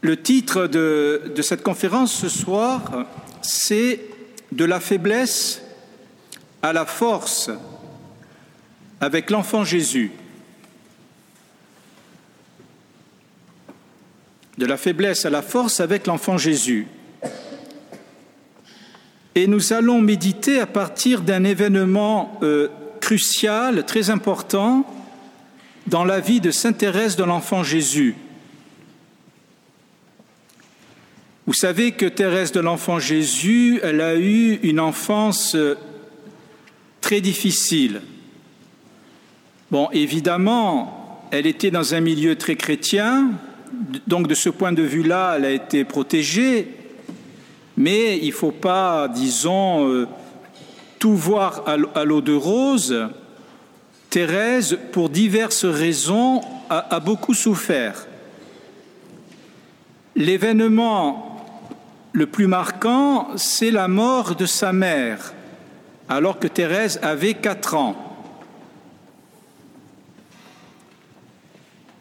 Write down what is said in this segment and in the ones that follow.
Le titre de, cette conférence ce soir, c'est De la faiblesse à la force avec l'enfant Jésus. De la faiblesse à la force avec l'enfant Jésus. Et nous allons méditer à partir d'un événement euh, crucial, très important, dans la vie de Sainte Thérèse de l'enfant Jésus. Vous savez que Thérèse de l'enfant Jésus, elle a eu une enfance euh, très difficile. Bon, évidemment, elle était dans un milieu très chrétien, donc de ce point de vue-là, elle a été protégée, mais il ne faut pas, disons, euh, tout voir à l'eau de rose. Thérèse, pour diverses raisons, a, a beaucoup souffert. L'événement le plus marquant, c'est la mort de sa mère, alors que Thérèse avait quatre ans.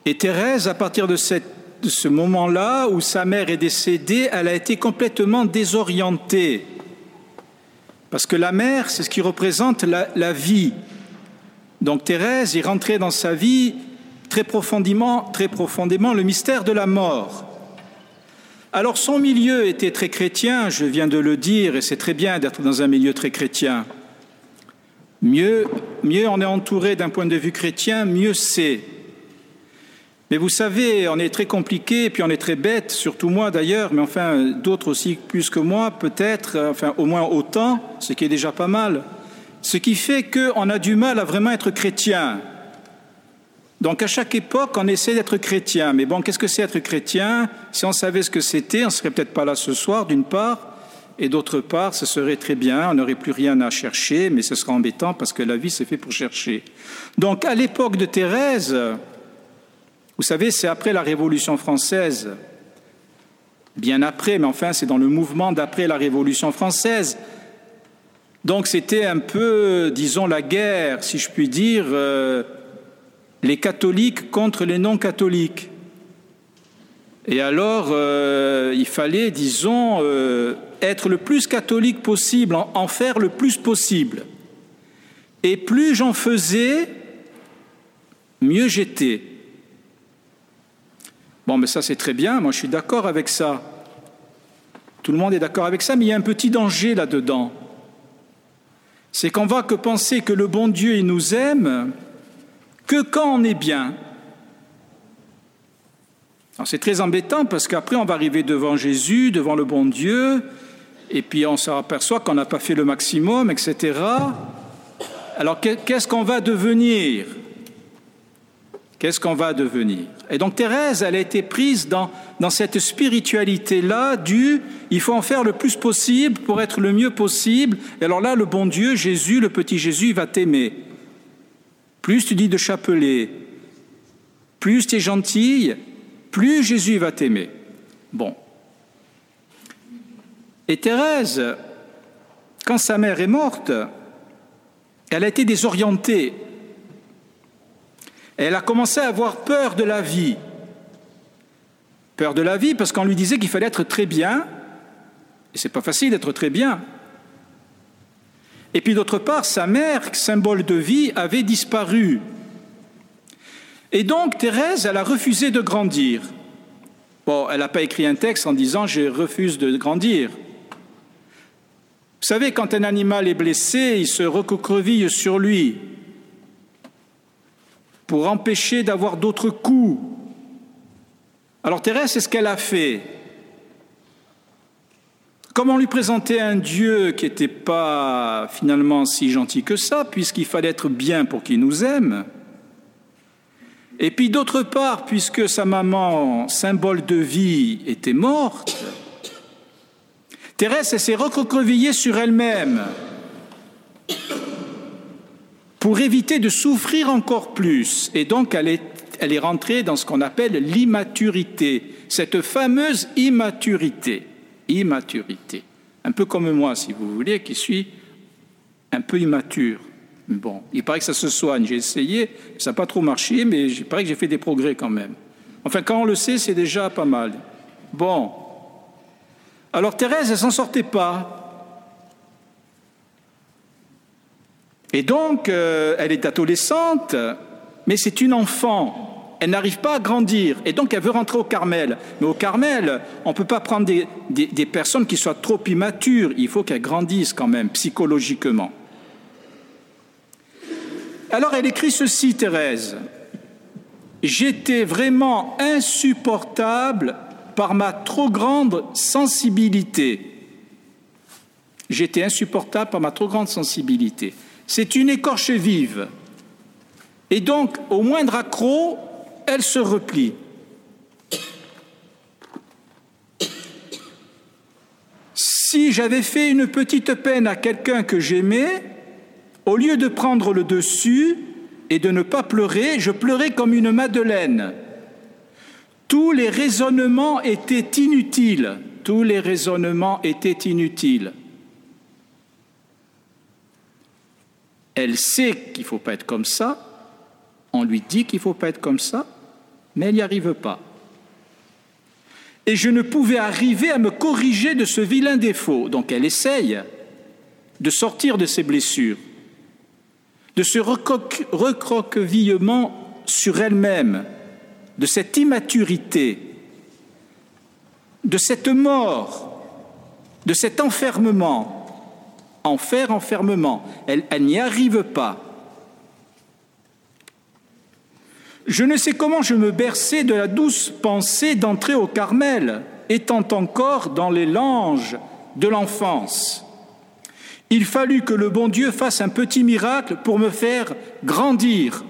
Et Thérèse, à partir de, ce moment-là où sa mère est décédée, elle a été complètement désorientée. Parce que la mère, c'est ce qui représente la, la vie. Donc Thérèse est rentrée dans sa vie très profondément, très profondément le mystère de la mort. Alors son milieu était très chrétien, je viens de le dire, et c'est très bien d'être dans un milieu très chrétien. Mieux, mieux on est entouré d'un point de vue chrétien, mieux c'est. Mais vous savez, on est très compliqué, puis on est très bête, surtout moi d'ailleurs, mais enfin d'autres aussi plus que moi, peut-être, enfin au moins autant, ce qui est déjà pas mal. Ce qui fait qu'on a du mal à vraiment être chrétien. Donc à chaque époque, on essaie d'être chrétien. Mais bon, qu'est-ce que c'est être chrétien? Si on savait ce que c'était, on ne serait peut-être pas là ce soir, d'une part, et d'autre part, ce serait très bien, on n'aurait plus rien à chercher, mais ce sera embêtant parce que la vie, c'est fait pour chercher. Donc à l'époque de Thérèse, vous savez, c'est après la Révolution française, bien après, mais enfin, c'est dans le mouvement d'après la Révolution française. Donc c'était un peu, disons, la guerre, si je puis dire. Euh, les catholiques contre les non-catholiques. Et alors, euh, il fallait, disons, euh, être le plus catholique possible, en, faire le plus possible. Et plus j'en faisais, mieux j'étais. Bon, mais ça c'est très bien, moi je suis d'accord avec ça. Tout le monde est d'accord avec ça, mais il y a un petit danger là-dedans. C'est qu'on va que penser que le bon Dieu, il nous aime, que quand on est bien. C'est très embêtant parce qu'après on va arriver devant Jésus, devant le bon Dieu, et puis on s'aperçoit qu'on n'a pas fait le maximum, etc. Alors qu'est-ce qu'on va devenir? Qu'est-ce qu'on va devenir? Et donc Thérèse, elle a été prise dans, dans cette spiritualité-là du il faut en faire le plus possible pour être le mieux possible. Et alors là, le bon Dieu, Jésus, le petit Jésus, il va t'aimer. Plus tu dis de chapelet, plus tu es gentille, plus Jésus va t'aimer. Bon. Et Thérèse, quand sa mère est morte, elle a été désorientée. Elle a commencé à avoir peur de la vie. Peur de la vie parce qu'on lui disait qu'il fallait être très bien. Et c'est pas facile d'être très bien. Et puis d'autre part, sa mère, symbole de vie, avait disparu. Et donc Thérèse, elle a refusé de grandir. Bon, elle n'a pas écrit un texte en disant je refuse de grandir. Vous savez, quand un animal est blessé, il se recroqueville sur lui pour empêcher d'avoir d'autres coups. Alors Thérèse, c'est ce qu'elle a fait. Comme on lui présentait un Dieu qui n'était pas finalement si gentil que ça, puisqu'il fallait être bien pour qu'il nous aime, et puis d'autre part, puisque sa maman, symbole de vie, était morte, Thérèse s'est recroquevillée sur elle-même pour éviter de souffrir encore plus. Et donc elle est rentrée dans ce qu'on appelle l'immaturité, cette fameuse immaturité immaturité. Un peu comme moi, si vous voulez, qui suis un peu immature. Bon, il paraît que ça se soigne. J'ai essayé, ça n'a pas trop marché, mais il paraît que j'ai fait des progrès quand même. Enfin, quand on le sait, c'est déjà pas mal. Bon. Alors Thérèse, elle s'en sortait pas. Et donc, euh, elle est adolescente, mais c'est une enfant elle n'arrive pas à grandir et donc elle veut rentrer au Carmel. Mais au Carmel, on ne peut pas prendre des, personnes qui soient trop immatures, il faut qu'elles grandissent quand même psychologiquement. Alors elle écrit ceci, Thérèse. J'étais vraiment insupportable par ma trop grande sensibilité. J'étais insupportable par ma trop grande sensibilité. C'est une écorche vive. Et donc, au moindre accroc, elle se replie. Si j'avais fait une petite peine à quelqu'un que j'aimais, au lieu de prendre le dessus et de ne pas pleurer, je pleurais comme une madeleine. Tous les raisonnements étaient inutiles. Tous les raisonnements étaient inutiles. Elle sait qu'il ne faut pas être comme ça. On lui dit qu'il ne faut pas être comme ça mais elle n'y arrive pas. Et je ne pouvais arriver à me corriger de ce vilain défaut. Donc elle essaye de sortir de ses blessures, de ce recroquevillement sur elle-même, de cette immaturité, de cette mort, de cet enfermement. Enfer, enfermement. Elle, elle n'y arrive pas. Je ne sais comment je me berçais de la douce pensée d'entrer au Carmel, étant encore dans les langes de l'enfance. Il fallut que le bon Dieu fasse un petit miracle pour me faire grandir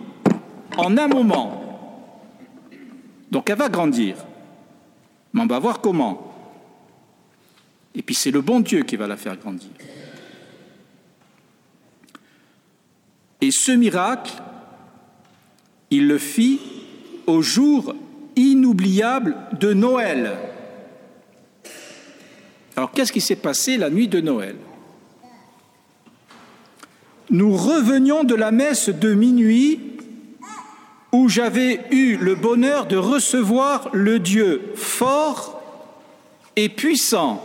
en un moment. Donc elle va grandir, mais on va voir comment. Et puis c'est le bon Dieu qui va la faire grandir. Et ce miracle, il le fit au jour inoubliable de Noël. Alors qu'est-ce qui s'est passé la nuit de Noël? Nous revenions de la messe de minuit où j'avais eu le bonheur de recevoir le Dieu fort et puissant.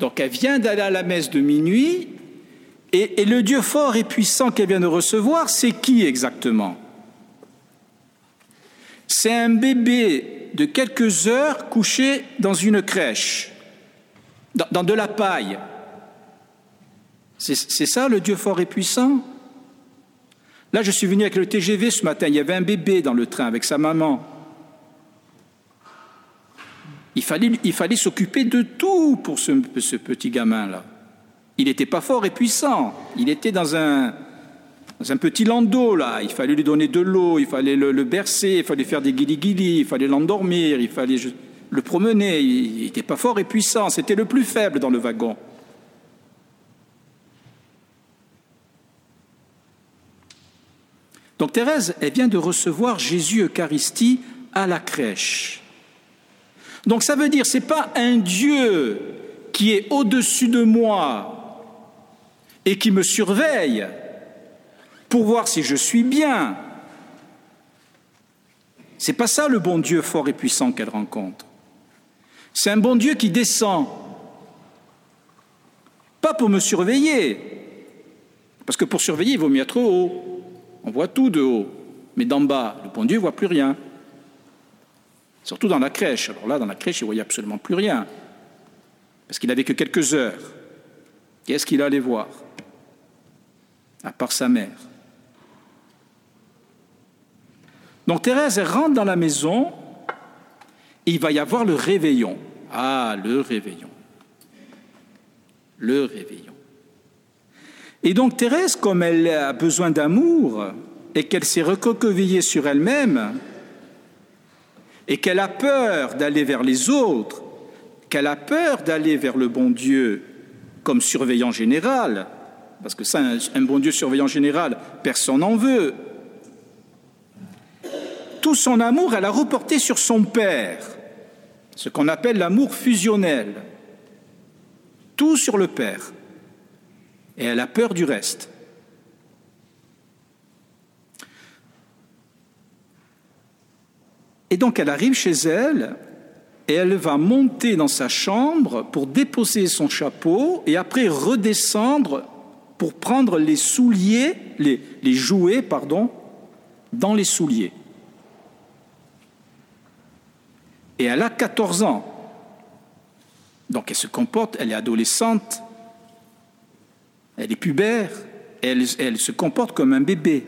Donc elle vient d'aller à la messe de minuit et, le Dieu fort et puissant qu'elle vient de recevoir, c'est qui exactement? C'est un bébé de quelques heures couché dans une crèche, dans, de la paille. C'est ça le Dieu fort et puissant? Là, je suis venu avec le TGV ce matin, il y avait un bébé dans le train avec sa maman. Il fallait, s'occuper de tout pour ce petit gamin-là. Il n'était pas fort et puissant. Il était dans un, petit landau, là. Il fallait lui donner de l'eau, il fallait le, bercer, il fallait faire des guili-guili, il fallait l'endormir, il fallait le promener. Il n'était pas fort et puissant. C'était le plus faible dans le wagon. Donc Thérèse, elle vient de recevoir Jésus Eucharistie à la crèche. Donc ça veut dire, c'est pas un Dieu qui est au-dessus de moi, et qui me surveille pour voir si je suis bien. C'est pas ça le bon Dieu fort et puissant qu'elle rencontre. C'est un bon Dieu qui descend, pas pour me surveiller, parce que pour surveiller, il vaut mieux être haut. On voit tout de haut, mais d'en bas, le bon Dieu ne voit plus rien. Surtout dans la crèche. Alors là, dans la crèche, il ne voyait absolument plus rien, parce qu'il n'avait que quelques heures. Qu'est-ce qu'il allait voir? À part sa mère. Donc Thérèse rentre dans la maison il va y avoir le réveillon. Ah, le réveillon. Le réveillon. Et donc Thérèse, comme elle a besoin d'amour et qu'elle s'est recoquevillée sur elle-même et qu'elle a peur d'aller vers les autres, qu'elle a peur d'aller vers le bon Dieu comme surveillant général, parce que ça, un, bon Dieu surveillant général, personne n'en veut. Tout son amour, elle a reporté sur son Père, ce qu'on appelle l'amour fusionnel. Tout sur le Père. Et elle a peur du reste. Et donc elle arrive chez elle et elle va monter dans sa chambre pour déposer son chapeau et après redescendre pour prendre les souliers, les, jouets, pardon, dans les souliers. Et elle a 14 ans. Donc elle se comporte, elle est adolescente, elle est pubère, elle se comporte comme un bébé.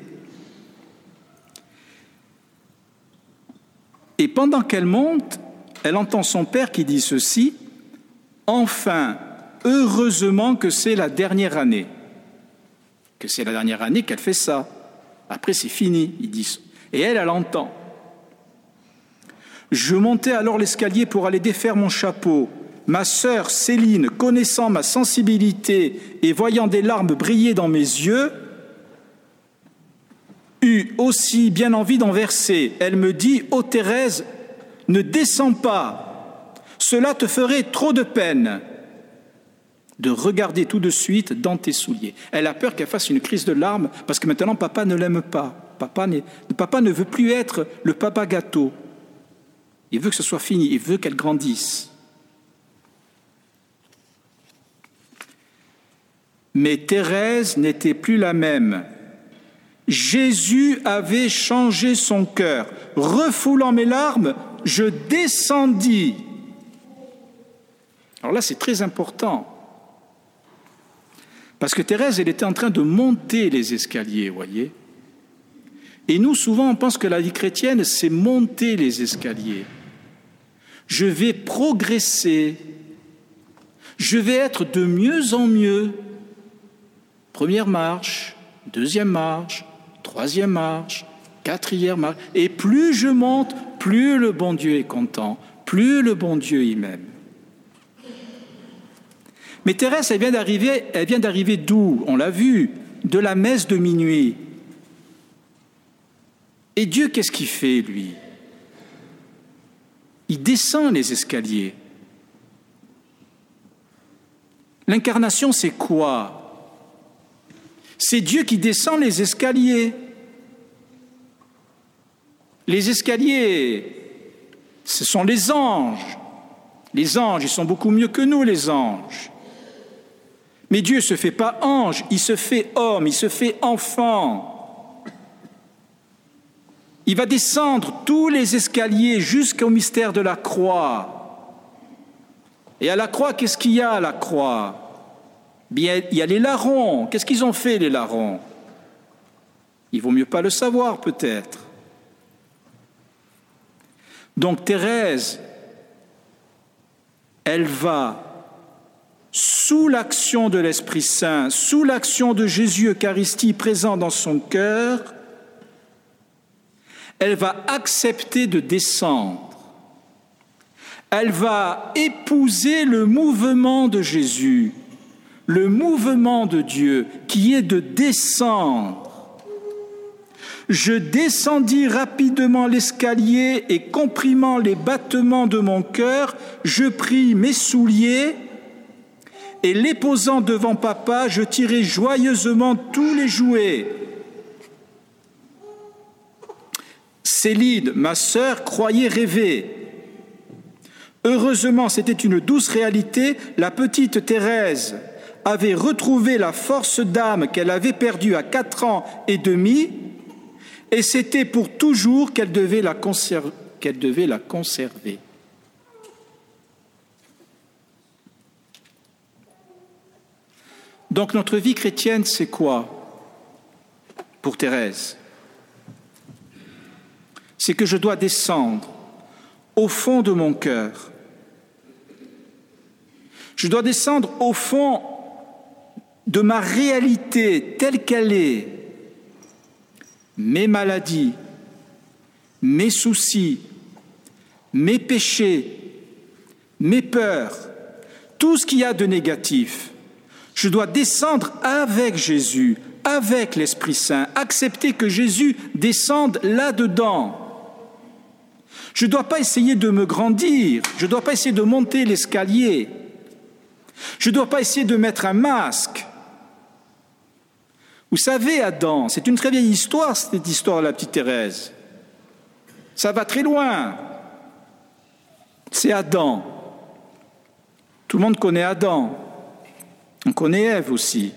Et pendant qu'elle monte, elle entend son père qui dit ceci, Enfin, heureusement que c'est la dernière année, que c'est la dernière année qu'elle fait ça. Après, c'est fini, ils disent. Et elle, elle entend. Je montais alors l'escalier pour aller défaire mon chapeau. Ma sœur Céline, connaissant ma sensibilité et voyant des larmes briller dans mes yeux, eut aussi bien envie d'en verser. Elle me dit Ô Thérèse, ne descends pas, cela te ferait trop de peine de regarder tout de suite dans tes souliers. Elle a peur qu'elle fasse une crise de larmes parce que maintenant papa ne l'aime pas. Papa, ne veut plus être le papa gâteau. Il veut que ce soit fini, il veut qu'elle grandisse. Mais Thérèse n'était plus la même. Jésus avait changé son cœur. Refoulant mes larmes, je descendis. Alors là, c'est très important. Parce que Thérèse, elle était en train de monter les escaliers, voyez. Et nous, souvent, on pense que la vie chrétienne, c'est monter les escaliers. Je vais progresser. Je vais être de mieux en mieux. Première marche, deuxième marche, troisième marche, quatrième marche. Et plus je monte, plus le bon Dieu est content, plus le bon Dieu y m'aime. Mais Thérèse, elle vient d'arriver, elle vient d'arriver d'où? On l'a vu, de la messe de minuit. Et Dieu, qu'est-ce qu'il fait, lui? Il descend les escaliers. L'incarnation, c'est quoi? C'est Dieu qui descend les escaliers. Les escaliers, ce sont les anges. Les anges, ils sont beaucoup mieux que nous, les anges. Mais Dieu ne se fait pas ange, il se fait homme, il se fait enfant. Il va descendre tous les escaliers jusqu'au mystère de la croix. Et à la croix, qu'est-ce qu'il y a à la croix? Bien, il y a les larrons. Qu'est-ce qu'ils ont fait, les larrons? Il vaut mieux pas le savoir, peut-être. Donc Thérèse, elle va sous l'action de l'Esprit Saint, sous l'action de Jésus Eucharistie présent dans son cœur, elle va accepter de descendre. Elle va épouser le mouvement de Jésus, le mouvement de Dieu qui est de descendre. Je descendis rapidement l'escalier et comprimant les battements de mon cœur, je pris mes souliers et les posant devant papa, je tirai joyeusement tous les jouets. Céline, ma sœur, croyait rêver. Heureusement, c'était une douce réalité. La petite Thérèse avait retrouvé la force d'âme qu'elle avait perdue à quatre ans et demi, et c'était pour toujours qu'elle devait, qu'elle devait la conserver. Donc notre vie chrétienne, c'est quoi pour Thérèse? C'est que je dois descendre au fond de mon cœur. Je dois descendre au fond de ma réalité telle qu'elle est, mes maladies, mes soucis, mes péchés, mes peurs, tout ce qu'il y a de négatif je dois descendre avec Jésus, avec l'Esprit Saint, accepter que Jésus descende là-dedans. Je ne dois pas essayer de me grandir, je ne dois pas essayer de monter l'escalier, je ne dois pas essayer de mettre un masque. Vous savez, Adam, c'est une très vieille histoire, cette histoire de la petite Thérèse. Ça va très loin. c'est Adam. Tout le monde connaît Adam. On connaît Ève aussi.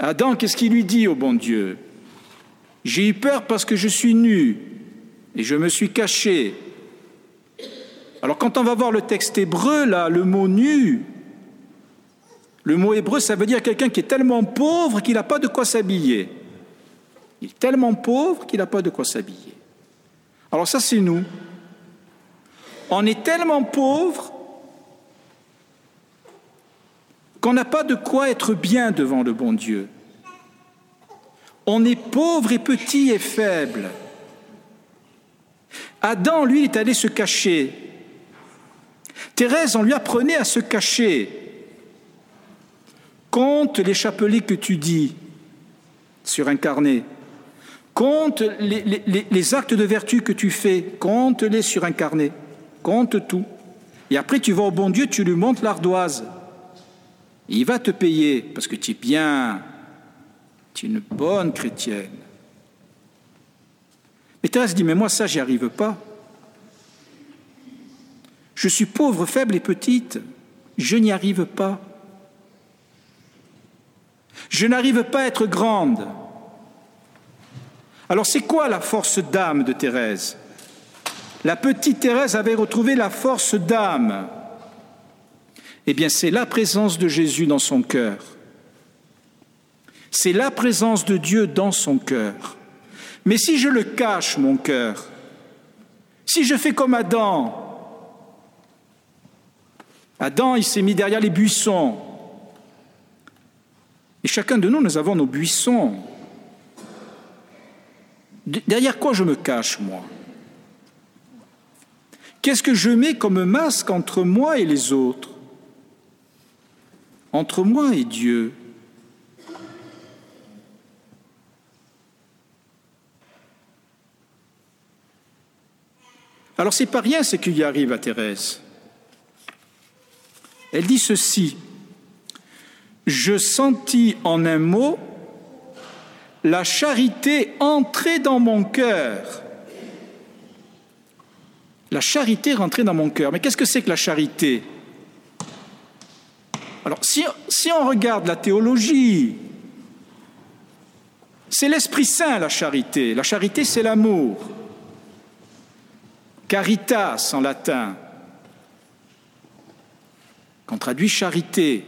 Adam, qu'est-ce qu'il lui dit au bon Dieu? J'ai eu peur parce que je suis nu et je me suis caché. Alors quand on va voir le texte hébreu, là, le mot nu, le mot hébreu, ça veut dire quelqu'un qui est tellement pauvre qu'il n'a pas de quoi s'habiller. Il est tellement pauvre qu'il n'a pas de quoi s'habiller. Alors ça, c'est nous. On est tellement pauvre qu'on n'a pas de quoi être bien devant le bon Dieu. On est pauvre et petit et faible. Adam, lui, est allé se cacher. Thérèse, on lui apprenait à se cacher. Compte les chapelets que tu dis sur un carnet. Compte les, actes de vertu que tu fais. Compte-les sur un carnet. Compte tout. Et après, tu vas au bon Dieu, tu lui montres l'ardoise. Il va te payer parce que tu es bien. Tu es une bonne chrétienne. Mais Thérèse dit, mais moi ça, j'y arrive pas. Je suis pauvre, faible et petite. Je n'y arrive pas. Je n'arrive pas à être grande. Alors c'est quoi la force d'âme de Thérèse? La petite Thérèse avait retrouvé la force d'âme. Eh bien c'est la présence de Jésus dans son cœur. C'est la présence de Dieu dans son cœur. Mais si je le cache, mon cœur, si je fais comme Adam, Adam, il s'est mis derrière les buissons, et chacun de nous, nous avons nos buissons. Derrière quoi je me cache, moi? Qu'est-ce que je mets comme masque entre moi et les autres? Entre moi et Dieu Alors c'est pas rien ce qui arrive à Thérèse. Elle dit ceci je sentis en un mot la charité entrer dans mon cœur. La charité rentrer dans mon cœur. Mais qu'est-ce que c'est que la charité? Alors, si, on regarde la théologie, c'est l'Esprit Saint, la charité. La charité, c'est l'amour. Caritas en latin, qu'on traduit charité.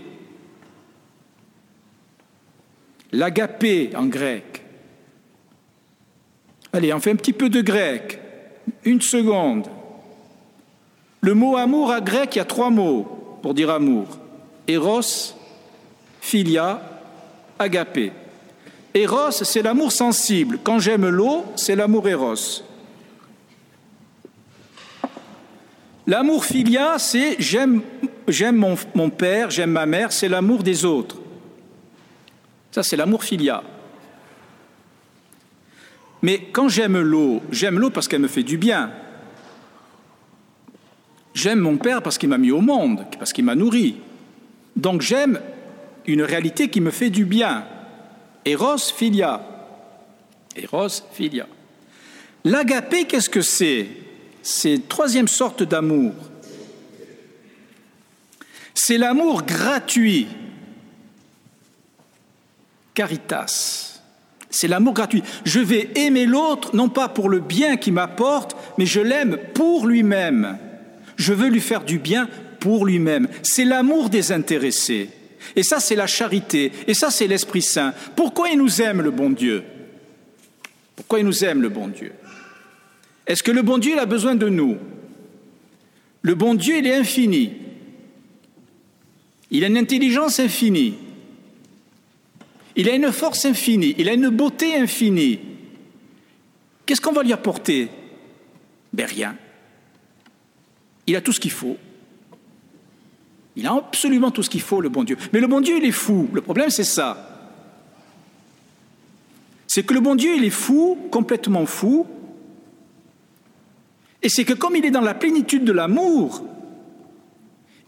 l'agapé en grec. Allez, on fait un petit peu de grec. Une seconde. Le mot amour à grec, il y a trois mots pour dire amour. Eros, philia, agapé. Eros, c'est l'amour sensible. Quand j'aime l'eau, c'est l'amour eros. L'amour philia, c'est j'aime, mon, mon père, j'aime ma mère, c'est l'amour des autres. Ça, c'est l'amour filia. Mais quand j'aime l'eau, j'aime l'eau parce qu'elle me fait du bien. J'aime mon père parce qu'il m'a mis au monde, parce qu'il m'a nourri. Donc j'aime une réalité qui me fait du bien. Eros filia. Eros filia. L'agapé, qu'est-ce que c'est? C'est troisième sorte d'amour. C'est l'amour gratuit caritas. C'est l'amour gratuit. Je vais aimer l'autre, non pas pour le bien qu'il m'apporte, mais je l'aime pour lui-même. Je veux lui faire du bien pour lui-même. C'est l'amour désintéressé. Et ça, c'est la charité. Et ça, c'est l'Esprit Saint. Pourquoi il nous aime, le bon Dieu? Pourquoi il nous aime, le bon Dieu? Est-ce que le bon Dieu a besoin de nous? Le bon Dieu, il est infini. Il a une intelligence infinie. Il a une force infinie, il a une beauté infinie. Qu'est-ce qu'on va lui apporter? Ben rien. Il a tout ce qu'il faut. Il a absolument tout ce qu'il faut, le bon Dieu. Mais le bon Dieu, il est fou. Le problème, c'est ça. C'est que le bon Dieu, il est fou, complètement fou. Et c'est que comme il est dans la plénitude de l'amour,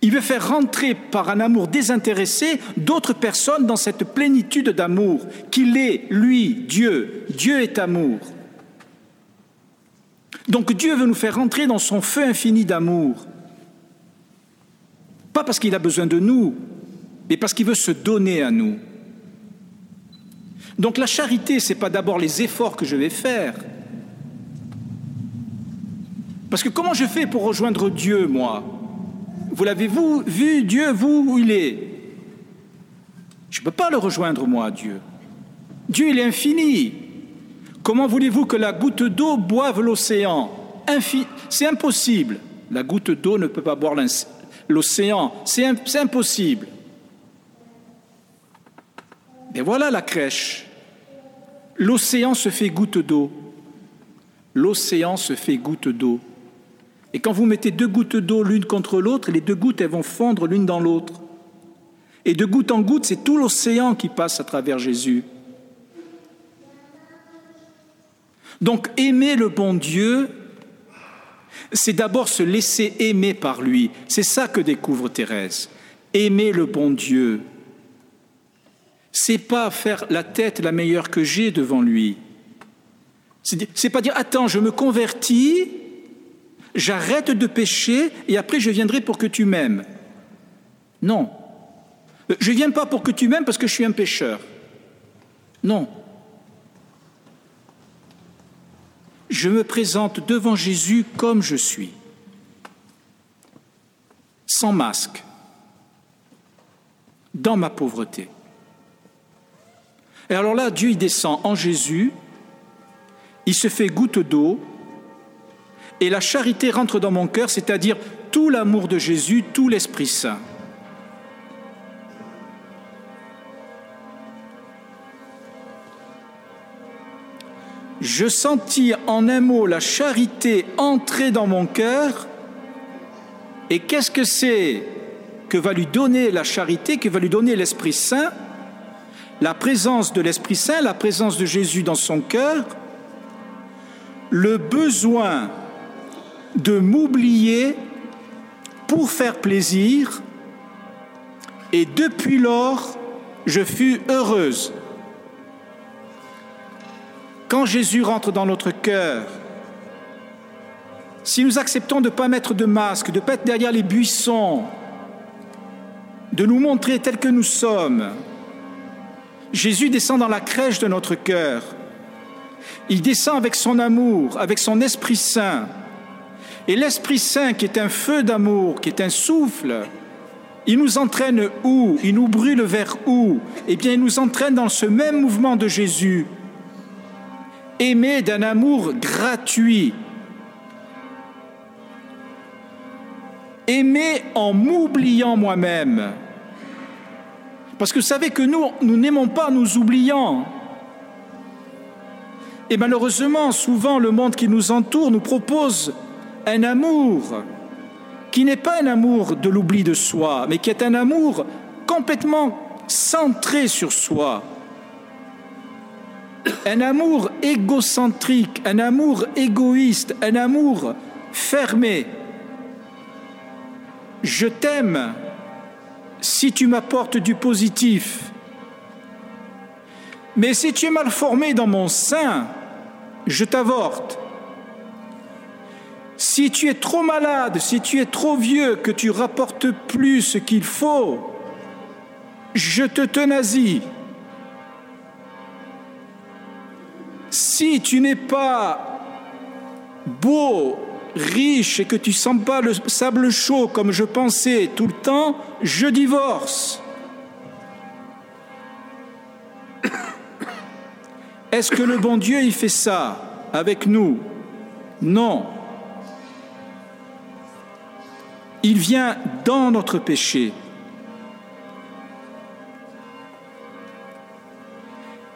il veut faire rentrer par un amour désintéressé d'autres personnes dans cette plénitude d'amour qu'il est, lui, Dieu. Dieu est amour. Donc Dieu veut nous faire entrer dans son feu infini d'amour. Pas parce qu'il a besoin de nous, mais parce qu'il veut se donner à nous. Donc la charité, ce n'est pas d'abord les efforts que je vais faire. Parce que comment je fais pour rejoindre Dieu, moi? Vous l'avez-vous vu, Dieu, vous, où il est Je ne peux pas le rejoindre, moi, Dieu. Dieu, il est infini. Comment voulez-vous que la goutte d'eau boive l'océan? C'est impossible. La goutte d'eau ne peut pas boire l'océan. C'est impossible. Et voilà la crèche. L'océan se fait goutte d'eau. L'océan se fait goutte d'eau. Et quand vous mettez deux gouttes d'eau l'une contre l'autre, les deux gouttes, elles vont fondre l'une dans l'autre. Et de goutte en goutte, c'est tout l'océan qui passe à travers Jésus. Donc aimer le bon Dieu, c'est d'abord se laisser aimer par lui. C'est ça que découvre Thérèse. Aimer le bon Dieu. C'est pas faire la tête la meilleure que j'ai devant lui. C'est pas dire attends, je me convertis, j'arrête de pécher et après je viendrai pour que tu m'aimes. Non. Je ne viens pas pour que tu m'aimes parce que je suis un pécheur. Non. Je me présente devant Jésus comme je suis, sans masque, dans ma pauvreté. Et alors là, Dieu il descend en Jésus, il se fait goutte d'eau, et la charité rentre dans mon cœur, c'est-à-dire tout l'amour de Jésus, tout l'Esprit Saint. Je sentis en un mot la charité entrer dans mon cœur. Et qu'est-ce que c'est que va lui donner la charité, que va lui donner l'Esprit Saint? La présence de l'Esprit Saint, la présence de Jésus dans son cœur, le besoin de m'oublier pour faire plaisir, et depuis lors, je fus heureuse. Quand Jésus rentre dans notre cœur, si nous acceptons de ne pas mettre de masque, de ne pas être derrière les buissons, de nous montrer tels que nous sommes, Jésus descend dans la crèche de notre cœur. Il descend avec son amour, avec son Esprit Saint. Et l'Esprit Saint, qui est un feu d'amour, qui est un souffle, il nous entraîne où? Il nous brûle vers où? Eh bien, il nous entraîne dans ce même mouvement de Jésus, aimer d'un amour gratuit, aimer en m'oubliant moi-même. Parce que vous savez que nous, nous n'aimons pas nous oubliant. Et malheureusement, souvent, le monde qui nous entoure nous propose un amour qui n'est pas un amour de l'oubli de soi, mais qui est un amour complètement centré sur soi un amour égocentrique, un amour égoïste, un amour fermé. Je t'aime si tu m'apportes du positif. Mais si tu es mal formé dans mon sein, je t'avorte. Si tu es trop malade, si tu es trop vieux, que tu rapportes plus ce qu'il faut, je te tenasie. Si tu n'es pas beau, riche et que tu sens pas le sable chaud comme je pensais tout le temps, je divorce. Est-ce que le bon Dieu, il fait ça avec nous? Non. Il vient dans notre péché.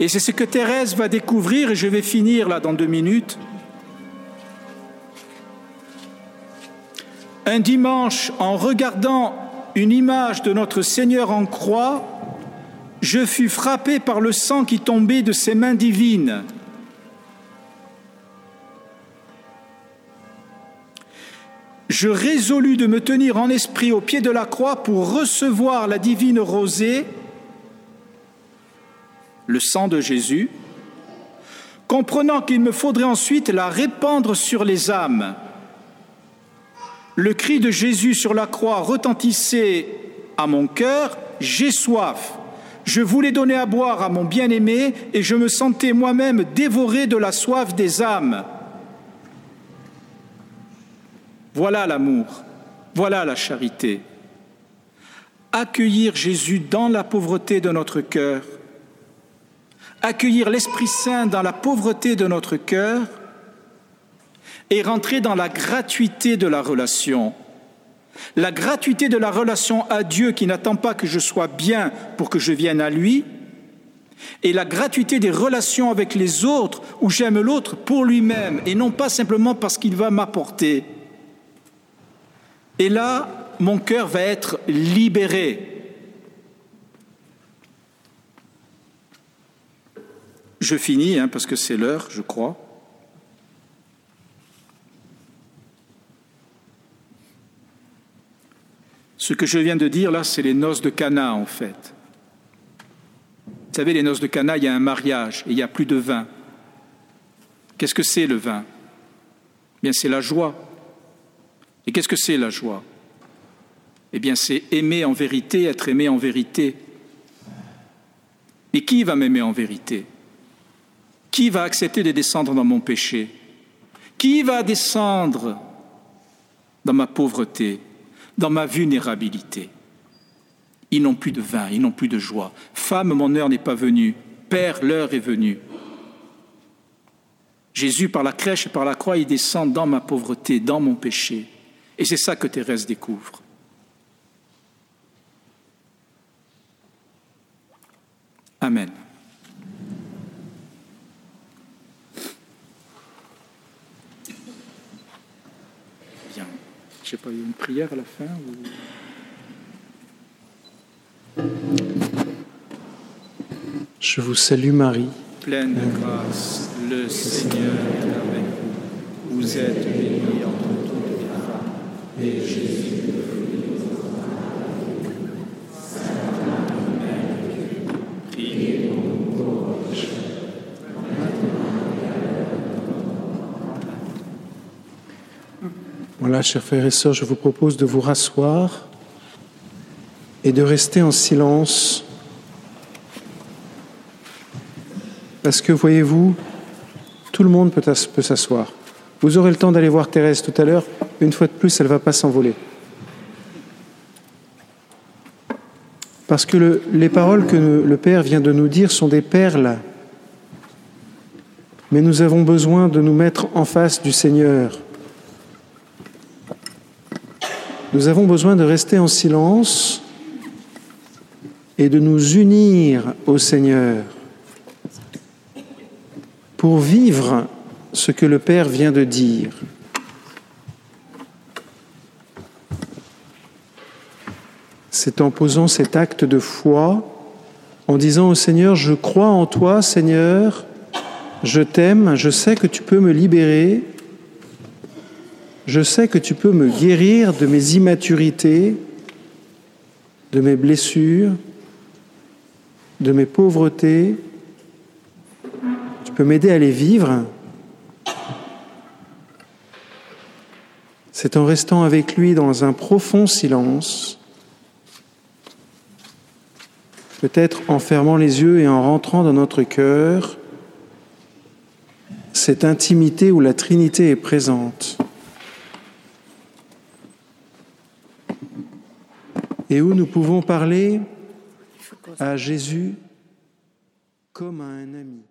Et c'est ce que Thérèse va découvrir, et je vais finir là dans deux minutes. Un dimanche, en regardant une image de notre Seigneur en croix, je fus frappé par le sang qui tombait de ses mains divines. Je résolus de me tenir en esprit au pied de la croix pour recevoir la divine rosée le sang de Jésus, comprenant qu'il me faudrait ensuite la répandre sur les âmes. Le cri de Jésus sur la croix retentissait à mon cœur, J'ai soif. Je voulais donner à boire à mon bien-aimé et je me sentais moi-même dévoré de la soif des âmes. Voilà l'amour, voilà la charité. Accueillir Jésus dans la pauvreté de notre cœur, accueillir l'Esprit Saint dans la pauvreté de notre cœur et rentrer dans la gratuité de la relation. La gratuité de la relation à Dieu qui n'attend pas que je sois bien pour que je vienne à lui, et la gratuité des relations avec les autres où j'aime l'autre pour lui-même et non pas simplement parce qu'il va m'apporter. Et là, mon cœur va être libéré. Je finis, hein, parce que c'est l'heure, je crois. Ce que je viens de dire là, c'est les noces de Cana, en fait. Vous savez, les noces de Cana, il y a un mariage et il y a plus de vin. Qu'est-ce que c'est le vin? Bien, c'est la joie. Et qu'est-ce que c'est la joie? Eh bien, c'est aimer en vérité, être aimé en vérité. Et qui va m'aimer en vérité? Qui va accepter de descendre dans mon péché? Qui va descendre dans ma pauvreté, dans ma vulnérabilité? Ils n'ont plus de vin, ils n'ont plus de joie. Femme, mon heure n'est pas venue. Père, l'heure est venue. Jésus, par la crèche et par la croix, il descend dans ma pauvreté, dans mon péché. Et c'est ça que Thérèse découvre. Amen. Bien. Je ne sais pas, il y a une prière à la fin Je vous salue Marie. Pleine de grâce, le Seigneur est avec vous. Vous êtes bénie entre et Jésus, Voilà, chers frères et sœurs, je vous propose de vous rasseoir et de rester en silence. Parce que, voyez-vous, tout le monde peut s'asseoir. Vous aurez le temps d'aller voir Thérèse tout à l'heure. Une fois de plus, elle ne va pas s'envoler. Parce que les paroles que le Père vient de nous dire sont des perles. Mais nous avons besoin de nous mettre en face du Seigneur. Nous avons besoin de rester en silence et de nous unir au Seigneur pour vivre ce que le Père vient de dire. C'est en posant cet acte de foi, en disant au Seigneur, je crois en toi, Seigneur, je t'aime, je sais que tu peux me libérer, je sais que tu peux me guérir de mes immaturités, de mes blessures, de mes pauvretés, tu peux m'aider à les vivre. C'est en restant avec lui dans un profond silence, peut-être en fermant les yeux et en rentrant dans notre cœur, cette intimité où la Trinité est présente. Et où nous pouvons parler à Jésus comme à un ami.